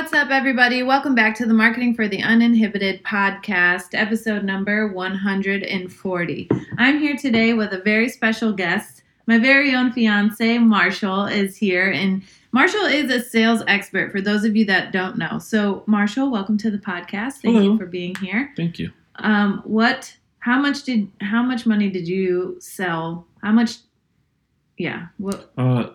What's up, everybody? Welcome back to the Marketing for the Uninhibited podcast, episode number 140. I'm here today with a very special guest. My very own fiance, Marshall, is here, and Marshall is a sales expert for those of you that don't know. So, Marshall, welcome to the podcast. Thank Hello. you for being here. Thank you. Um, what? How much did? How much money did you sell? How much? Yeah, what Uh,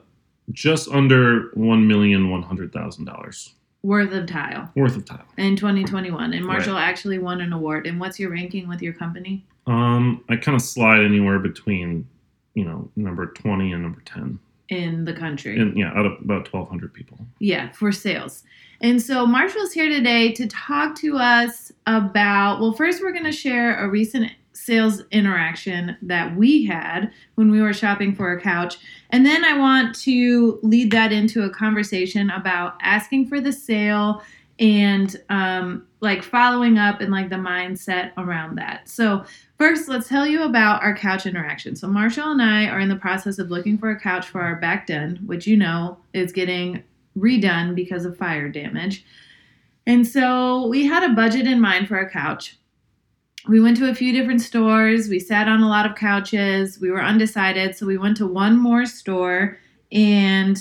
just under one million one hundred thousand dollars worth of tile? worth of tile. in 2021 and marshall actually won an award. And what's your ranking with your company? Um, I kind of slide anywhere between, you know, number twenty and number ten, in the country. And yeah, out of about twelve hundred people. yeah for sales. And so marshall's here today to talk to us about well first we're going to share a recent sales interaction that we had when we were shopping for a couch and then i want to lead that into a conversation about asking for the sale and um, like following up and like the mindset around that so First, let's tell you about our couch interaction. So, Marshall and I are in the process of looking for a couch for our back den, which you know is getting redone because of fire damage. And so, we had a budget in mind for a couch. We went to a few different stores. We sat on a lot of couches. We were undecided. So, we went to one more store. And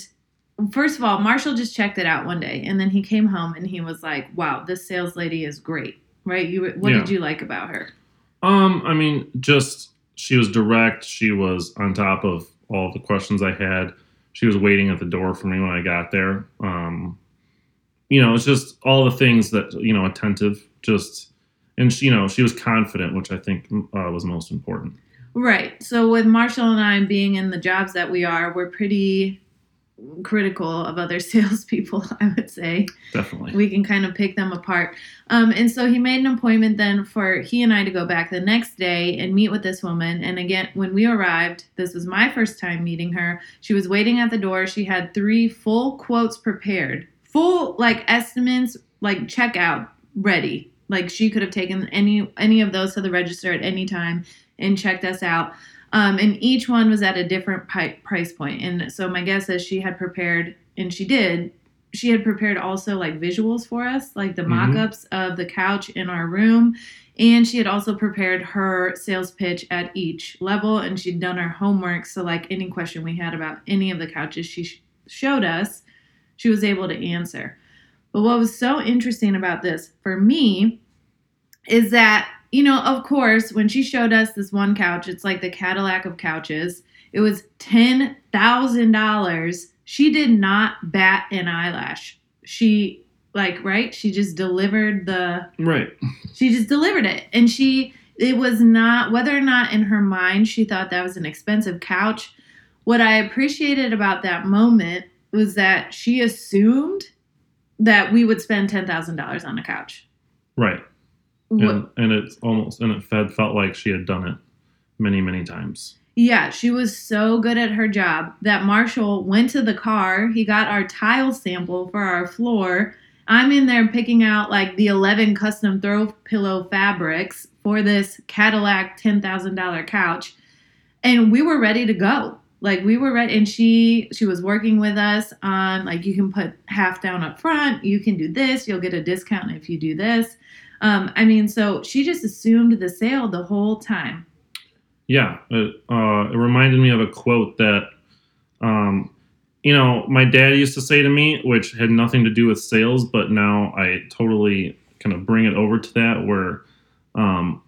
first of all, Marshall just checked it out one day. And then he came home and he was like, wow, this sales lady is great. Right? You, what Yeah. did you like about her? Um, I mean, just she was direct. She was on top of all the questions I had. She was waiting at the door for me when I got there. Um, you know, it's just all the things that you know, attentive. Just and she, you know, she was confident, which I think uh, was most important. Right. So with Marshall and I being in the jobs that we are, we're pretty critical of other salespeople, I would say. Definitely. We can kind of pick them apart. Um, and so he made an appointment then for he and I to go back the next day and meet with this woman. And again, when we arrived, this was my first time meeting her. She was waiting at the door. She had three full quotes prepared, full like estimates, like checkout ready. Like she could have taken any any of those to the register at any time and checked us out. Um, and each one was at a different pi- price point. And so my guess is she had prepared, and she did. She had prepared also like visuals for us, like the Mhm. mock-ups of the couch in our room, and she had also prepared her sales pitch at each level, and she'd done her homework. So like any question we had about any of the couches she sh- showed us, she was able to answer. But what was so interesting about this for me is that, you know, of course, when she showed us this one couch, it's like the Cadillac of couches. It was $10,000. She did not bat an eyelash. She, like, right? She just delivered the, Right. she just delivered it. And she, it was not, whether or not in her mind she thought that was an expensive couch, what I appreciated about that moment was that she assumed that we would spend $10,000 on a couch. Right. What- and, and it's almost and it fed felt like she had done it many many times Yeah, she was so good at her job that Marshall went to the car. He got our tile sample for our floor. I'm in there picking out like the 11 custom throw pillow fabrics for this Cadillac $10,000 couch. And we were ready to go. Like we were ready and she she was working with us on like you can put half down up front, you can do this, you'll get a discount if you do this. Um, I mean, so she just assumed the sale the whole time. yeah it, uh, it reminded me of a quote that um, you know my dad used to say to me which had nothing to do with sales but now i totally kind of bring it over to that where um,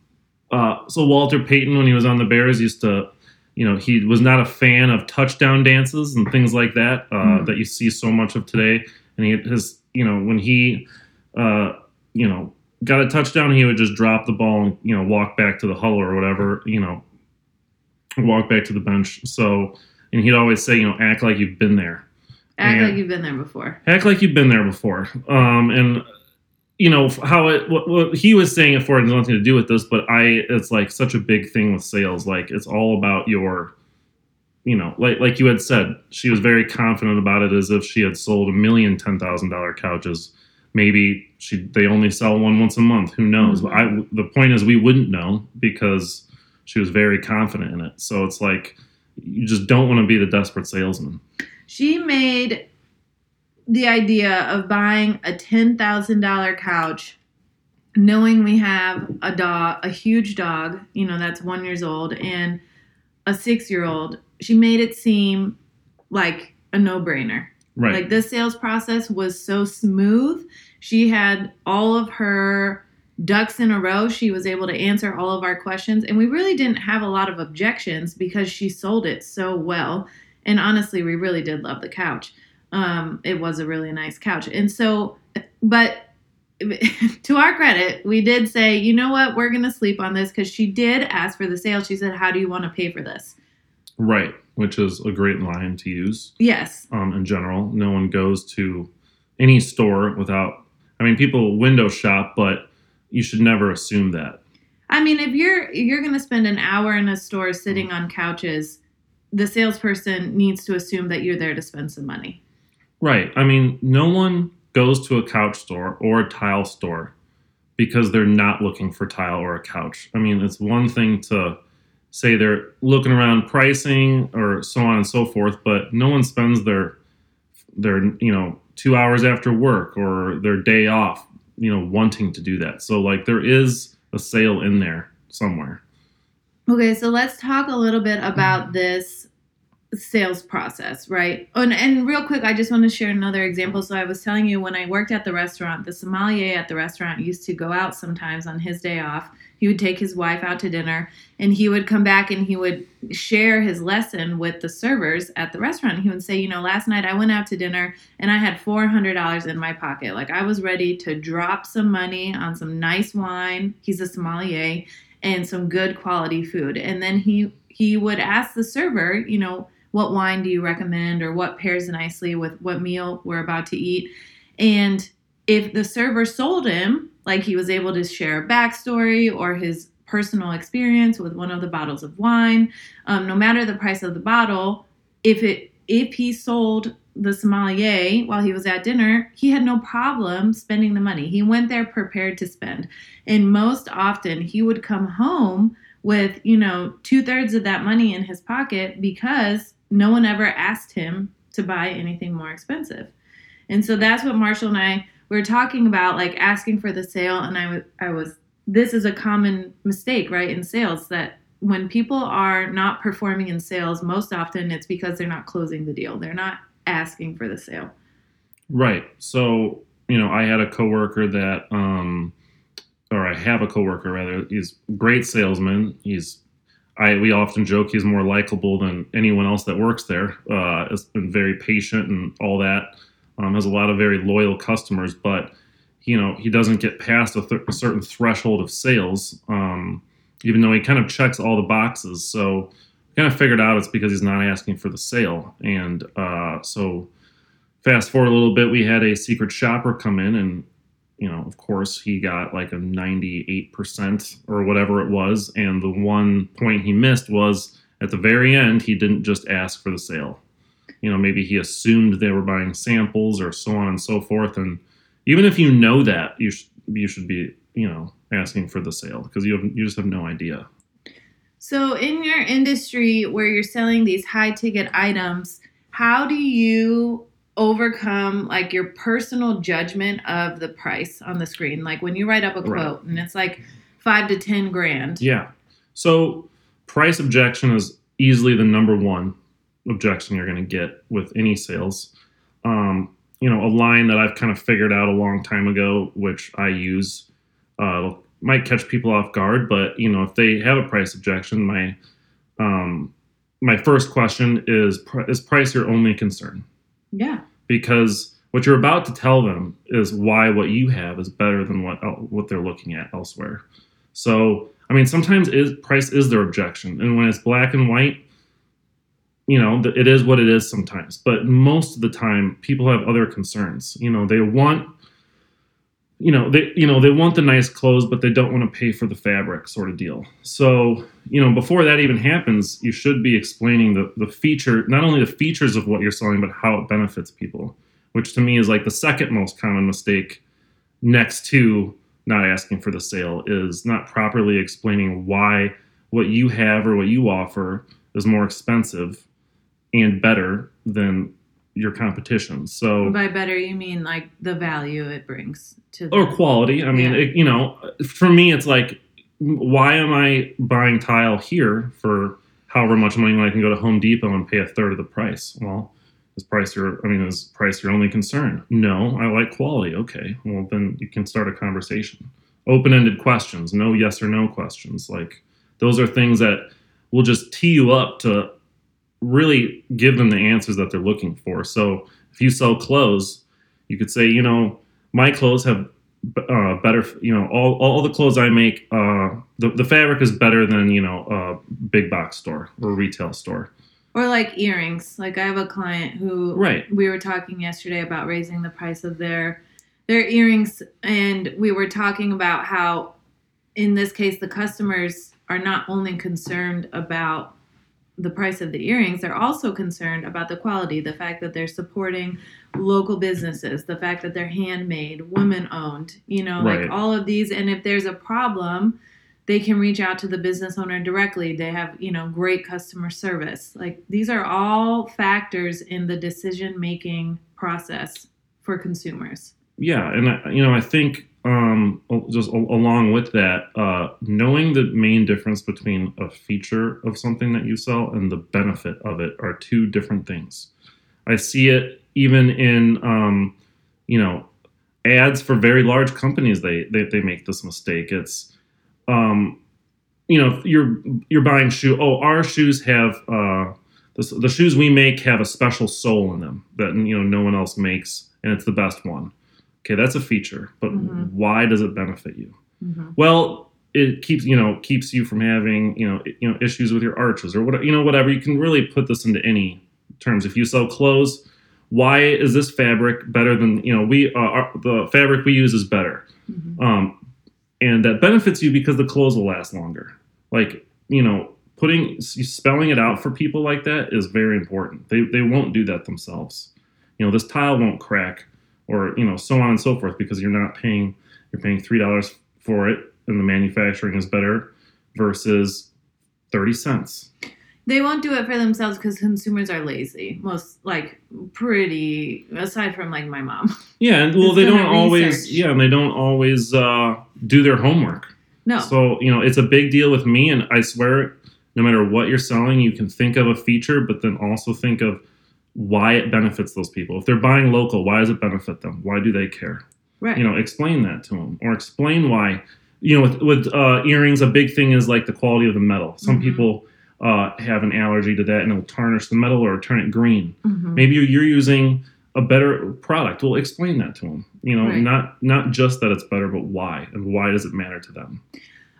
uh, so walter payton when he was on the bears used to you know he was not a fan of touchdown dances and things like that uh, Mhm. that you see so much of today and he has you know when he uh, you know got a touchdown he would just drop the ball and you know walk back to the huddle or whatever you know walk back to the bench so and he'd always say you know act like you've been there Act And- like you've been there before. act like you've been there before. Um, and you know how it what, what he was saying it for has nothing to do with this, but I it's like such a big thing with sales. Like it's all about your, you know, like like you had said, she was very confident about it as if she had sold a million ten thousand dollar couches. Maybe she they only sell one once a month. Who knows? Mhm. I the point is we wouldn't know because she was very confident in it. So it's like you just don't want to be the desperate salesman. She made the idea of buying a $10,000 couch knowing we have a dog, a huge dog, you know, that's 1 years old and a 6-year-old. She made it seem like a no-brainer. Right. Like this sales process was so smooth. She had all of her ducks in a row. She was able to answer all of our questions. And we really didn't have a lot of objections because she sold it so well. And honestly, we really did love the couch. Um, it was a really nice couch. And so, but to our credit, we did say, you know what, we're going to sleep on this because she did ask for the sale. She said, How do you want to pay for this? Right, which is a great line to use Yes. um, in general. No one goes to any store without, I mean, people window shop, but you should never assume that. I mean, if you're you're going to spend an hour in a store sitting on couches, the salesperson needs to assume that you're there to spend some money. Right. I mean, no one goes to a couch store or a tile store because they're not looking for tile or a couch. I mean, it's one thing to say they're looking around pricing or so on and so forth, but no one spends their their you know two hours after work or their day off, you know, wanting to do that. So like there is a sale in there somewhere. Okay, so let's talk a little bit about mm-hmm. this sales process, right? Oh, and, and real quick, I just want to share another example. So I was telling you when I worked at the restaurant, the sommelier at the restaurant used to go out sometimes on his day off. He would take his wife out to dinner and he would come back and he would share his lesson with the servers at the restaurant. He would say, You know, last night I went out to dinner and I had $400 in my pocket. Like I was ready to drop some money on some nice wine. He's a sommelier and some good quality food. And then he he would ask the server, you know, what wine do you recommend or what pairs nicely with what meal we're about to eat. And if the server sold him, like he was able to share a backstory or his personal experience with one of the bottles of wine, um, no matter the price of the bottle, if it if he sold the sommelier while he was at dinner, he had no problem spending the money. He went there prepared to spend. And most often he would come home with, you know, two thirds of that money in his pocket because no one ever asked him to buy anything more expensive. And so that's what Marshall and I were talking about, like asking for the sale. And I was, I was, this is a common mistake, right, in sales that when people are not performing in sales, most often it's because they're not closing the deal. They're not asking for the sale. Right. So, you know, I had a coworker that, um, or I have a coworker rather. He's great salesman. He's, I we often joke he's more likable than anyone else that works there. Uh, has been very patient and all that. Um, has a lot of very loyal customers, but you know he doesn't get past a, th- a certain threshold of sales. Um, even though he kind of checks all the boxes, so kind of figured out it's because he's not asking for the sale, and uh, so fast forward a little bit, we had a secret shopper come in, and you know, of course, he got like a 98% or whatever it was. And the one point he missed was at the very end, he didn't just ask for the sale. You know, maybe he assumed they were buying samples or so on and so forth. And even if you know that, you, sh- you should be, you know, asking for the sale because you, you just have no idea. So, in your industry where you're selling these high ticket items, how do you overcome like your personal judgment of the price on the screen? Like when you write up a Right. quote and it's like five to 10 grand. Yeah. So price objection is easily the number one objection you're going to get with any sales. Um, you know, a line that I've kind of figured out a long time ago, which I use, uh, might catch people off guard, but you know, if they have a price objection, my um, my first question is: Is price your only concern? Yeah. because what you're about to tell them is why what you have is better than what what they're looking at elsewhere. So, I mean, sometimes is price is their objection, and when it's black and white, you know, it is what it is sometimes. But most of the time, people have other concerns. You know, they want, you know, they you know they want the nice clothes, but they don't want to pay for the fabric, sort of deal. So you know, before that even happens, you should be explaining the the feature, not only the features of what you're selling, but how it benefits people. Which to me is like the second most common mistake, next to not asking for the sale, is not properly explaining why what you have or what you offer is more expensive and better than your competition. So By better, you mean like the value it brings to the or quality. I mean, Yeah. it, you know, for me, it's like, why am I buying tile here for however much money when I can go to Home Depot and pay a third of the price? Well, is price your? I mean, is price your only concern? No, I like quality. Okay, well then you can start a conversation. Open-ended questions, no yes or no questions. Like those are things that will just tee you up to really give them the answers that they're looking for. So if you sell clothes, you could say, you know, my clothes have uh, better, you know, all, all the clothes I make, uh, the, the fabric is better than, you know, a big box store or retail store. Or like earrings. Like I have a client who Right. we were talking yesterday about raising the price of their their earrings and we were talking about how in this case the customers are not only concerned about the price of the earrings they're also concerned about the quality the fact that they're supporting local businesses the fact that they're handmade women owned you know Right. like all of these. And if there's a problem they can reach out to the business owner directly. They have you know great customer service. Like these are all factors in the decision making process for consumers. Yeah, and I, you know, I think um, just a- along with that, uh, knowing the main difference between a feature of something that you sell and the benefit of it are two different things. I see it even in um, you know ads for very large companies. They they, they make this mistake. It's um, you know you're you're buying shoe. Oh, our shoes have. Uh, the, the shoes we make have a special sole in them that you know no one else makes, and it's the best one. Okay, that's a feature, but Mhm. why does it benefit you? Mhm. Well, it keeps you know keeps you from having you know you know issues with your arches or whatever you know whatever. You can really put this into any terms. If you sell clothes, why is this fabric better than you know we uh, our, the fabric we use is better, Mhm. um, and that benefits you because the clothes will last longer. Like you know putting spelling it out for people like that is very important. They they won't do that themselves. You know this tile won't crack or you know so on and so forth because you're not paying you're paying three dollars for it and the manufacturing is better versus 30 cents. They won't do it for themselves because consumers are lazy most like pretty aside from like my mom. Yeah and well they don't always yeah and they don't always uh, do their homework. No. So you know it's a big deal with me and i swear no matter what you're selling you can think of a feature but then also think of why it benefits those people. If they're buying local why does it benefit them? Why do they care? Right. You know explain that to them or explain why you know with, with uh, earrings a big thing is like the quality of the metal. Some Mhm. people uh, have an allergy to that and it'll tarnish the metal or turn it green. Mhm. maybe you're, you're using a better product. Well explain that to them you know Right. not not just that it's better but why and why does it matter to them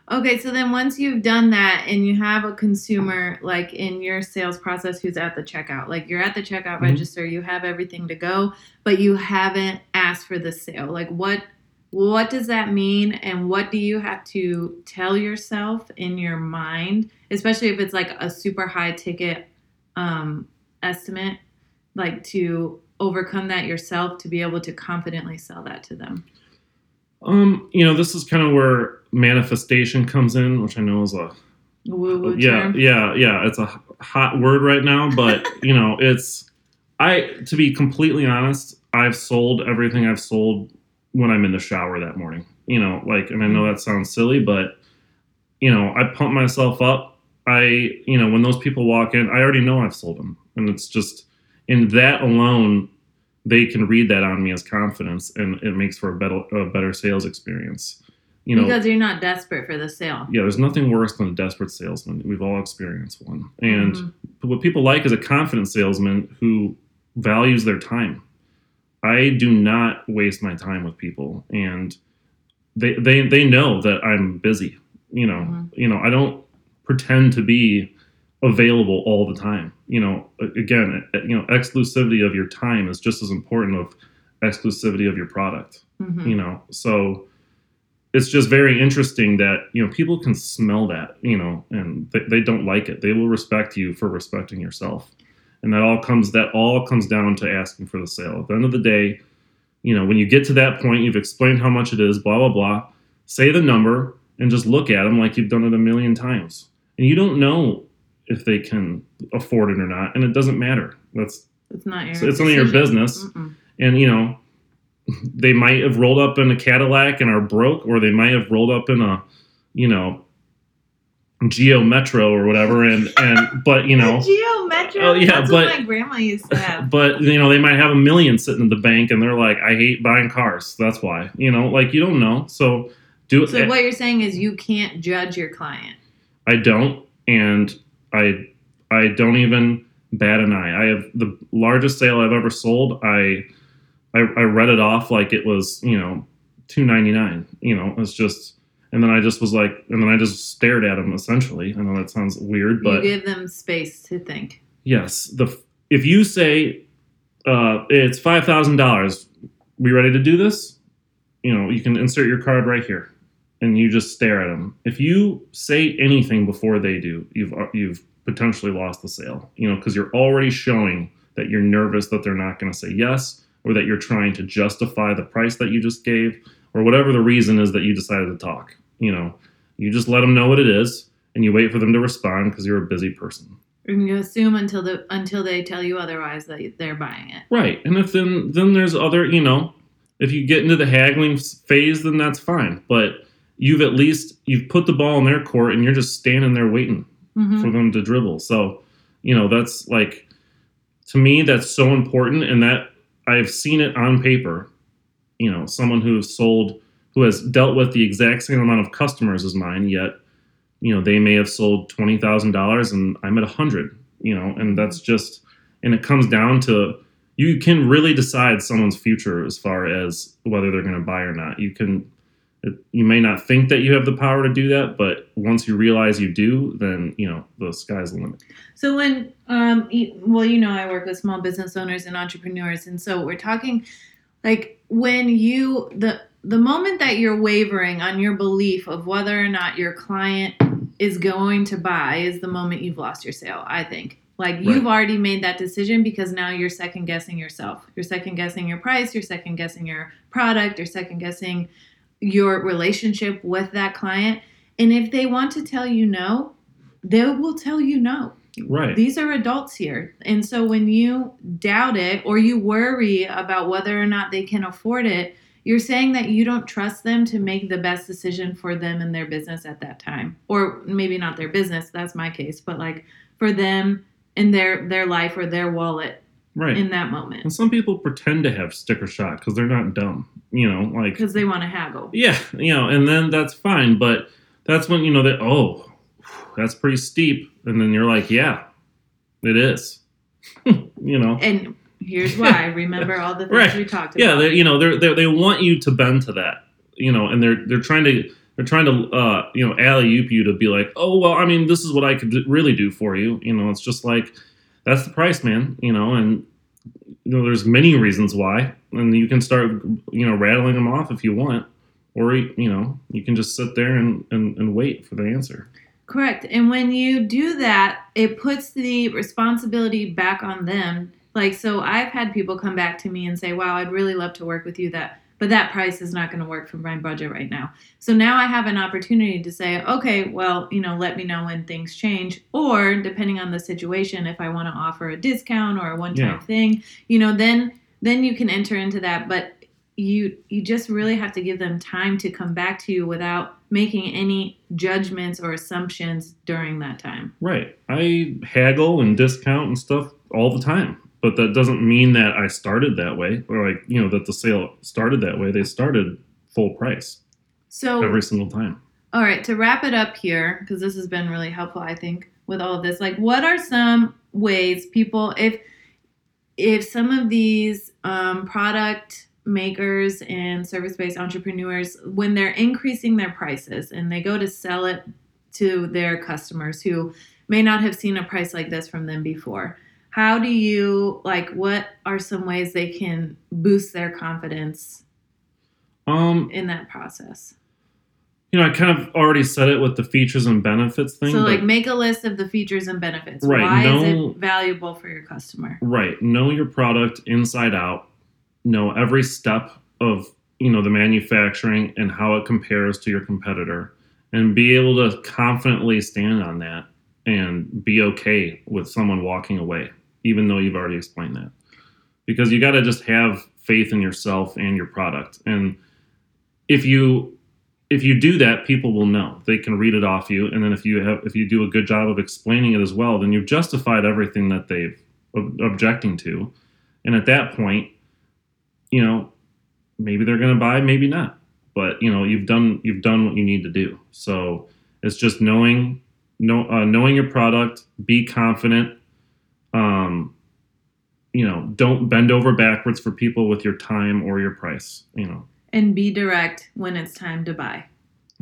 Okay, so then once you've done that and you have a consumer like in your sales process who's at the checkout, like you're at the checkout Mhm. register, you have everything to go, but you haven't asked for the sale. Like what what does that mean and what do you have to tell yourself in your mind, especially if it's like a super high ticket um estimate, like to overcome that yourself to be able to confidently sell that to them. Um you know this is kind of where manifestation comes in which i know is a Woo woo yeah term. yeah yeah it's a hot word right now but you know it's i to be completely honest i've sold everything i've sold when i'm in the shower that morning you know like and i know that sounds silly but you know i pump myself up i you know when those people walk in i already know i've sold them and it's just in that alone they can read that on me as confidence and it makes for a better a better sales experience you know because you're not desperate for the sale. yeah, there's nothing worse than a desperate salesman. We've all experienced one. And Mhm. what people like is a confident salesman who values their time. I do not waste my time with people and they they they know that I'm busy. You know, Mhm. you know, I don't pretend to be available all the time. You know, again, you know, exclusivity of your time is just as important of exclusivity of your product. Mhm. You know, so it's just very interesting that you know people can smell that you know and they, they don't like it they will respect you for respecting yourself and that all comes that all comes down to asking for the sale at the end of the day you know when you get to that point you've explained how much it is blah blah blah say the number and just look at them like you've done it a million times and you don't know if they can afford it or not and it doesn't matter that's It's not your. So it's only your business. Mm-mm. and you know they might have rolled up in a cadillac and are broke or they might have rolled up in a you know geo metro or whatever and and but you know Geo Metro. Oh, yeah, That's but- what my grandma used to have. but you know they might have a million sitting in the bank and they're like i hate buying cars that's why you know like you don't know so do it So what you're saying is you can't judge your client. I don't, and I I don't even bat an eye. I have the largest sale I've ever sold. I I, I read it off like it was you know two ninety nine. You know, it's just, and then I just was like, and then I just stared at him essentially. I know that sounds weird, but you give them space to think. yes, the if you say uh, it's five thousand dollars, we ready to do this? You know, you can insert your card right here, and you just stare at them. If you say anything before they do, you've uh, you've potentially lost the sale. You know, because you're already showing that you're nervous that they're not going to say yes, or that you're trying to justify the price that you just gave, or whatever the reason is that you decided to talk. You know, you just let them know what it is, and you wait for them to respond because you're a busy person. And you assume until the until they tell you otherwise that they're buying it. Right, and if then then there's other, you know, if you get into the haggling phase, then that's fine. But you've at least you've put the ball in their court, and you're just standing there waiting Mhm. for them to dribble. So, you know, that's like to me that's so important, and that I've seen it on paper. You know, someone who has sold who has dealt with the exact same amount of customers as mine, yet you know they may have sold twenty thousand dollars, and I'm at a hundred. You know, and that's just and it comes down to you can really decide someone's future as far as whether they're going to buy or not. You can you may not think that you have the power to do that, but once you realize you do, then you know the sky's the limit. So when, um, well, you know, I work with small business owners and entrepreneurs, and so we're talking, like when you the the moment that you're wavering on your belief of whether or not your client is going to buy is the moment you've lost your sale. I think. Like you've already made that decision because now you're second guessing yourself. You're second guessing your price. You're second guessing your product. You're second guessing your relationship with that client. And if they want to tell you no, they will tell you no. Right. These are adults here. And so when you doubt it or you worry about whether or not they can afford it, you're saying that you don't trust them to make the best decision for them and their business at that time. Or maybe not their business, that's my case, but like for them in their their life or their wallet right. in that moment and some people pretend to have sticker shock because they're not dumb. You know, like because they want to haggle. yeah, you know, and then that's fine. But that's when you know that oh, that's pretty steep, and then you're like, yeah, it is. you know. And here's why. Remember all the things Right. we talked yeah about. they you know they're they want you to bend to that you know and they're they're trying to they're trying to uh you know alley oop you to be like oh well i mean this is what i could really do for you you know it's just like that's the price man you know and you know there's many reasons why and you can start you know rattling them off if you want or you know you can just sit there and and, and wait for the answer Correct. And when you do that, it puts the responsibility back on them. Like so I've had people come back to me and say, "Wow, I'd really love to work with you that but that price is not going to work for my budget right now." So now I have an opportunity to say, "Okay, well, you know, let me know when things change or depending on the situation if I want to offer a discount or a one-time Yeah. thing, you know, then then you can enter into that, but you you just really have to give them time to come back to you without making any judgments or assumptions during that time. right i haggle and discount and stuff all the time but that doesn't mean that i started that way or like you know that the sale started that way they started full price So, every single time all right, to wrap it up here because this has been really helpful I think with all of this. Like what are some ways people if if some of these um, product makers and service-based entrepreneurs when they're increasing their prices and they go to sell it to their customers who may not have seen a price like this from them before. How do you like what are some ways they can boost their confidence Um, in that process? you know, I kind of already said it with the features and benefits thing. So like make a list of the features and benefits. Right, Why is it valuable for your customer? Right. Know your product inside out. Know every step of you know the manufacturing and how it compares to your competitor, and be able to confidently stand on that and be okay with someone walking away, even though you've already explained that. Because you got to just have faith in yourself and your product, and if you if you do that, people will know. They can read it off you, and then if you have if you do a good job of explaining it as well, then you've justified everything that they've ob- objecting to, and at that point, you know, maybe they're going to buy, maybe not. But you know, you've done you've done what you need to do. So it's just knowing know, uh, knowing your product, be confident. Um, you know, don't bend over backwards for people with your time or your price. You know, And be direct when it's time to buy.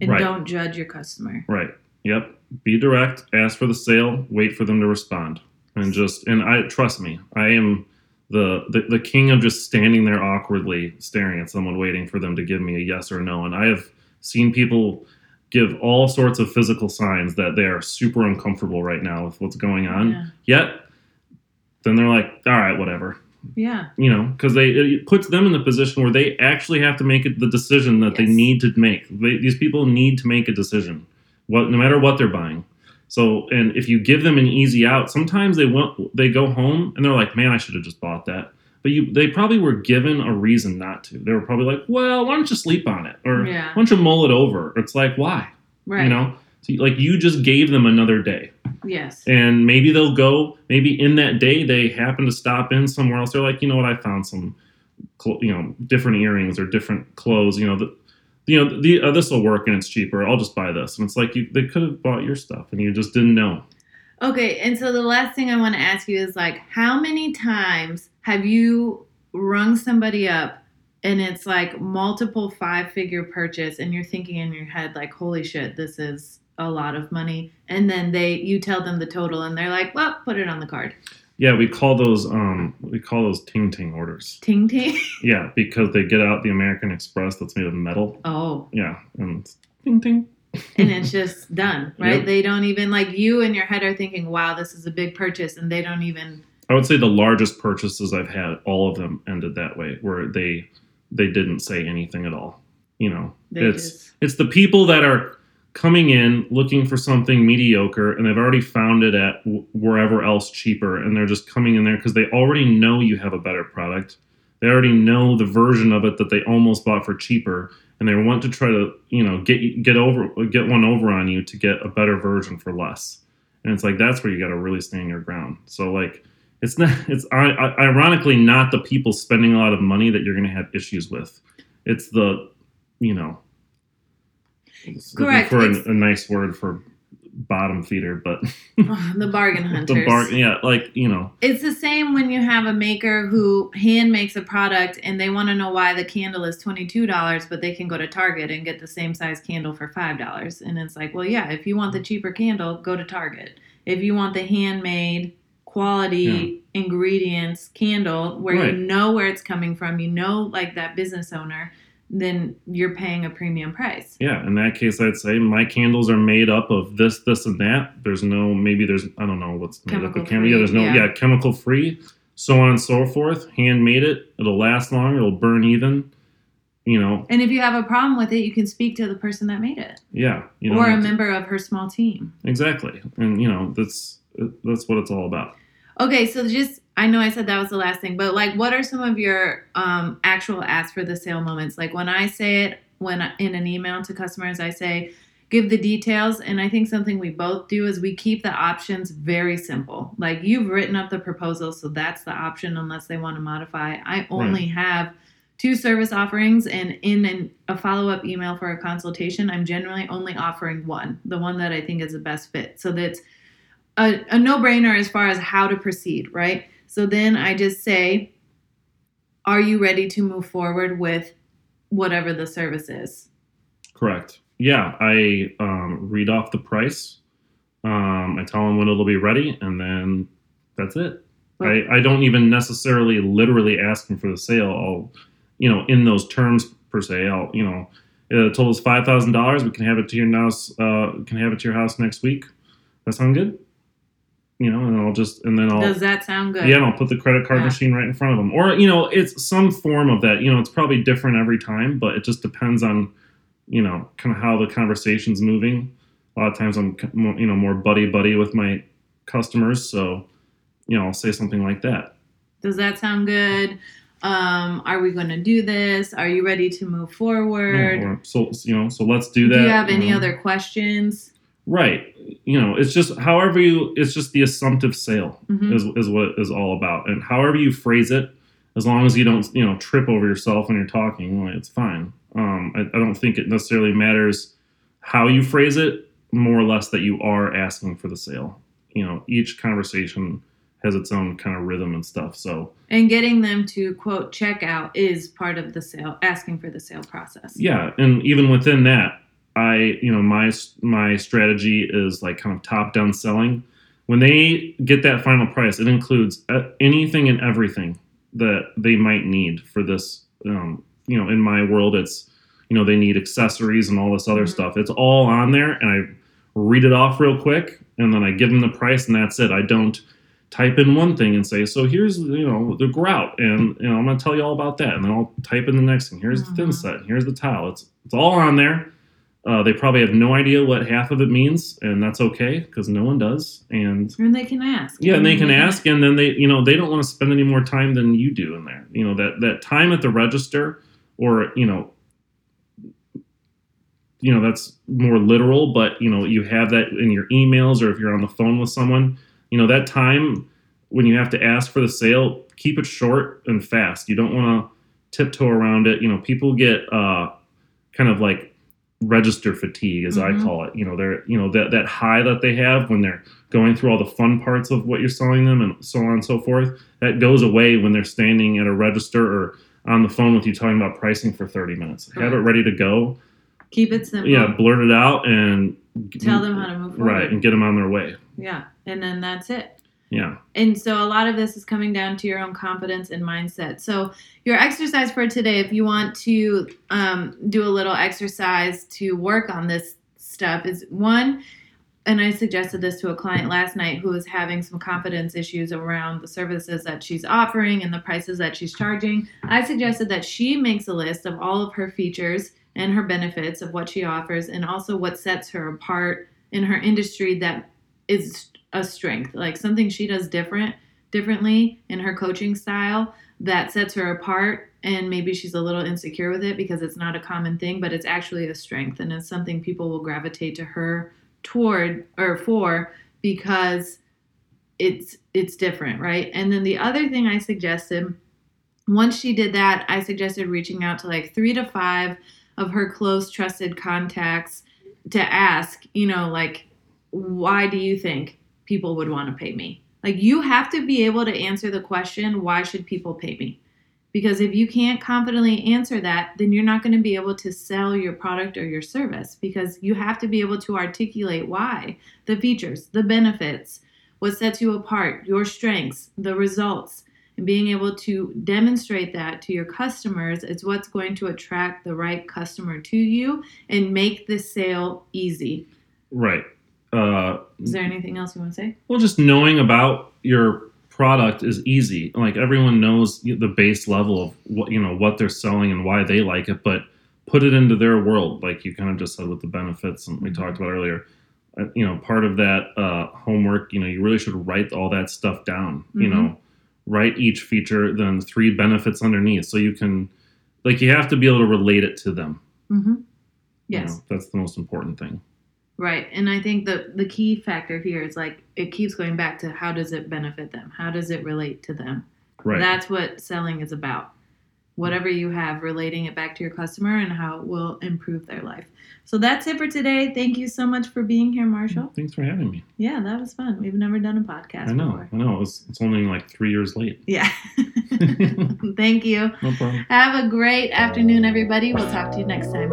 And Right. don't judge your customer. Right. Yep. Be direct. Ask for the sale. Wait for them to respond. And just and I trust me. I am the, the the king of just standing there awkwardly staring at someone waiting for them to give me a yes or no. And I have seen people give all sorts of physical signs that they are super uncomfortable right now with what's going on. Yeah. Yet then they're like, all right, whatever. Yeah. You know, because they it puts them in the position where they actually have to make the decision that they need to make. They, these people need to make a decision, what no matter what they're buying. So, and if you give them an easy out, sometimes they want they go home and they're like, "Man, I should have just bought that." But you, they probably were given a reason not to. They were probably like, "Well, why don't you sleep on it, or Yeah. why don't you mull it over?" It's like, why? Right. You know, so, like you just gave them another day Yes. and maybe they'll go maybe in that day they happen to stop in somewhere else. They're like you know what? I found some cl- you know different earrings or different clothes. You know the, you know the uh, this will work and it's cheaper. I'll just buy this. And it's like you they could have bought your stuff and you just didn't know. Okay, and so the last thing I want to ask you is like, how many times have you rung somebody up and it's like multiple five figure purchase and you're thinking in your head like, holy shit, this is a lot of money, and then they you tell them the total and they're like, well, put it on the card. yeah we call those um we call those ting ting orders Ting ting. yeah because they get out the american express that's made of metal Oh, yeah and it's ting ting and it's just done, right? Yep. They don't even like you in your head are thinking, wow, this is a big purchase, and they don't even. I would say the largest purchases I've had, all of them ended that way, where they they didn't say anything at all. You know, They it's just it's the people that are coming in looking for something mediocre and they've already found it at wherever else cheaper, and they're just coming in there because they already know you have a better product. They already know the version of it that they almost bought for cheaper, and they want to try to you know get get over get one over on you to get a better version for less. And it's like that's where you got to really stand your ground. So like it's not it's ironically not the people spending a lot of money that you're going to have issues with. It's the you know Correct. for a, a nice word for bottom feeder, but ah, the bargain hunters. the bar yeah like you know It's the same when you have a maker who hand makes a product and they want to know why the candle is $22, but they can go to Target and get the same size candle for $5. And it's like, well, yeah, if you want the cheaper candle, go to Target. If you want the handmade quality ingredients candle where Right. you know where it's coming from, you know, like that business owner, then you're paying a premium price. yeah in that case I'd say my candles are made up of this this and that. There's no maybe there's I don't know what's Chemical chemical. Yeah, there's no yeah. yeah. chemical free, so on and so forth. Handmade it. It'll last longer. It'll burn even. You know, And if you have a problem with it, you can speak to the person that made it yeah. You know, or a member of her small team. exactly, and you know that's that's what it's all about. Okay, so just I know I said that was the last thing, but like, what are some of your um, actual ask for the sale moments? Like when I say it when in an email to customers, I say give the details, and I think something we both do is we keep the options very simple. Like you've written up the proposal, so that's the option unless they want to modify. I only have two service offerings, and in an, a follow up email for a consultation, I'm generally only offering one, the one that I think is the best fit. So that's a, a no brainer as far as how to proceed, right? So then I just say, Are you ready to move forward with whatever the service is? Correct. Yeah, I um, read off the price. Um, I tell them when it'll be ready, and then that's it. I, I don't even necessarily literally ask them for the sale. I'll, you know, in those terms per se, I'll, you know, uh, total is five thousand dollars. We can have it to your house. Uh, can have it to your house next week. That sound good? You know, and I'll just and then I'll Does that sound good? yeah, and I'll put the credit card Yeah. machine right in front of them. Or, you know, it's some form of that. You know, it's probably different every time, but it just depends on, you know, kind of how the conversation's moving. A lot of times I'm, you know, more buddy buddy with my customers. So, you know, I'll say something like that. Does that sound good? Um, are we going to do this? Are you ready to move forward? Or, so, you know, so let's do that. Do you have any other questions? Right. You know, it's just however you, it's just the assumptive sale. Mhm. is, is what is all about. And however you phrase it, as long as you don't, you know, trip over yourself when you're talking, like, it's fine. Um, I, I don't think it necessarily matters how you phrase it, more or less that you are asking for the sale. You know, each conversation has its own kind of rhythm and stuff. So And getting them to quote checkout is part of the sale, asking for the sale process. yeah, and even within that, I, you know, my my strategy is like kind of top down selling. When they get that final price, it includes uh, anything and everything that they might need for this. Um, you know, in my world, it's you know they need accessories and all this other Mhm. stuff. It's all on there, and I read it off real quick, and then I give them the price, and that's it. I don't type in one thing and say, so here's you know the grout, and you know I'm gonna tell you all about that, and then I'll type in the next thing. Here's the thin Mhm. set. Here's the towel. It's it's all on there. Uh, they probably have no idea what half of it means, and that's okay because no one does. And And they can ask. yeah, and they can ask, and then they, you know, they don't want to spend any more time than you do in there. You know, that that time at the register, or you know, you know, that's more literal. But you know, you have that in your emails, or if you're on the phone with someone, you know, that time when you have to ask for the sale, keep it short and fast. You don't want to tiptoe around it. You know, people get uh, kind of like register fatigue as Mhm. i call it you know they're you know that that high that they have when they're going through all the fun parts of what you're selling them and so on and so forth that goes away when they're standing at a register or on the phone with you talking about pricing for 30 minutes have it ready to go Keep it simple. yeah blurt it out and Tell them how to move forward. right and get them on their way Yeah. And then that's it. Yeah And so a lot of this is coming down to your own confidence and mindset. So your exercise for today, if you want to um, do a little exercise to work on this stuff, is one. And I suggested this to a client last night who was having some confidence issues around the services that she's offering and the prices that she's charging. I suggested that she makes a list of all of her features and her benefits of what she offers and also what sets her apart in her industry that is a strength, like something she does different differently in her coaching style that sets her apart and maybe she's a little insecure with it because it's not a common thing, but it's actually a strength and it's something people will gravitate to her toward or for because it's it's different, right? And then the other thing I suggested once she did that, I suggested reaching out to like 3 to 5 of her close trusted contacts to ask, you know, like why do you think people would want to pay me? Like you have to be able to answer the question, why should people pay me? Because if you can't confidently answer that, then you're not going to be able to sell your product or your service because you have to be able to articulate why, the features, the benefits, what sets you apart, your strengths, the results, and being able to demonstrate that to your customers is what's going to attract the right customer to you and make the sale easy. right uh, Is there anything else you want to say? Well, just knowing about your product is easy. Like everyone knows the base level of what you know what they're selling and why they like it, but put it into their world, like you kind of just said with the benefits and we Mhm. talked about earlier. Uh, you know, part of that uh, homework, you know, you really should write all that stuff down. You Mhm. know, write each feature, then three benefits underneath, so you can, like, you have to be able to relate it to them. Mm-hmm. you Yes. know, that's the most important thing. Right. And I think the the key factor here is like it keeps going back to how does it benefit them? How does it relate to them? Right. That's what selling is about. Whatever you have, relating it back to your customer and how it will improve their life. So that's it for today. Thank you so much for being here, Marshall. Thanks for having me. Yeah, that was fun. We've never done a podcast I know. before. I know. It's, it's only like three years late. Yeah. Thank you. No problem. Have a great afternoon, everybody. We'll talk to you next time.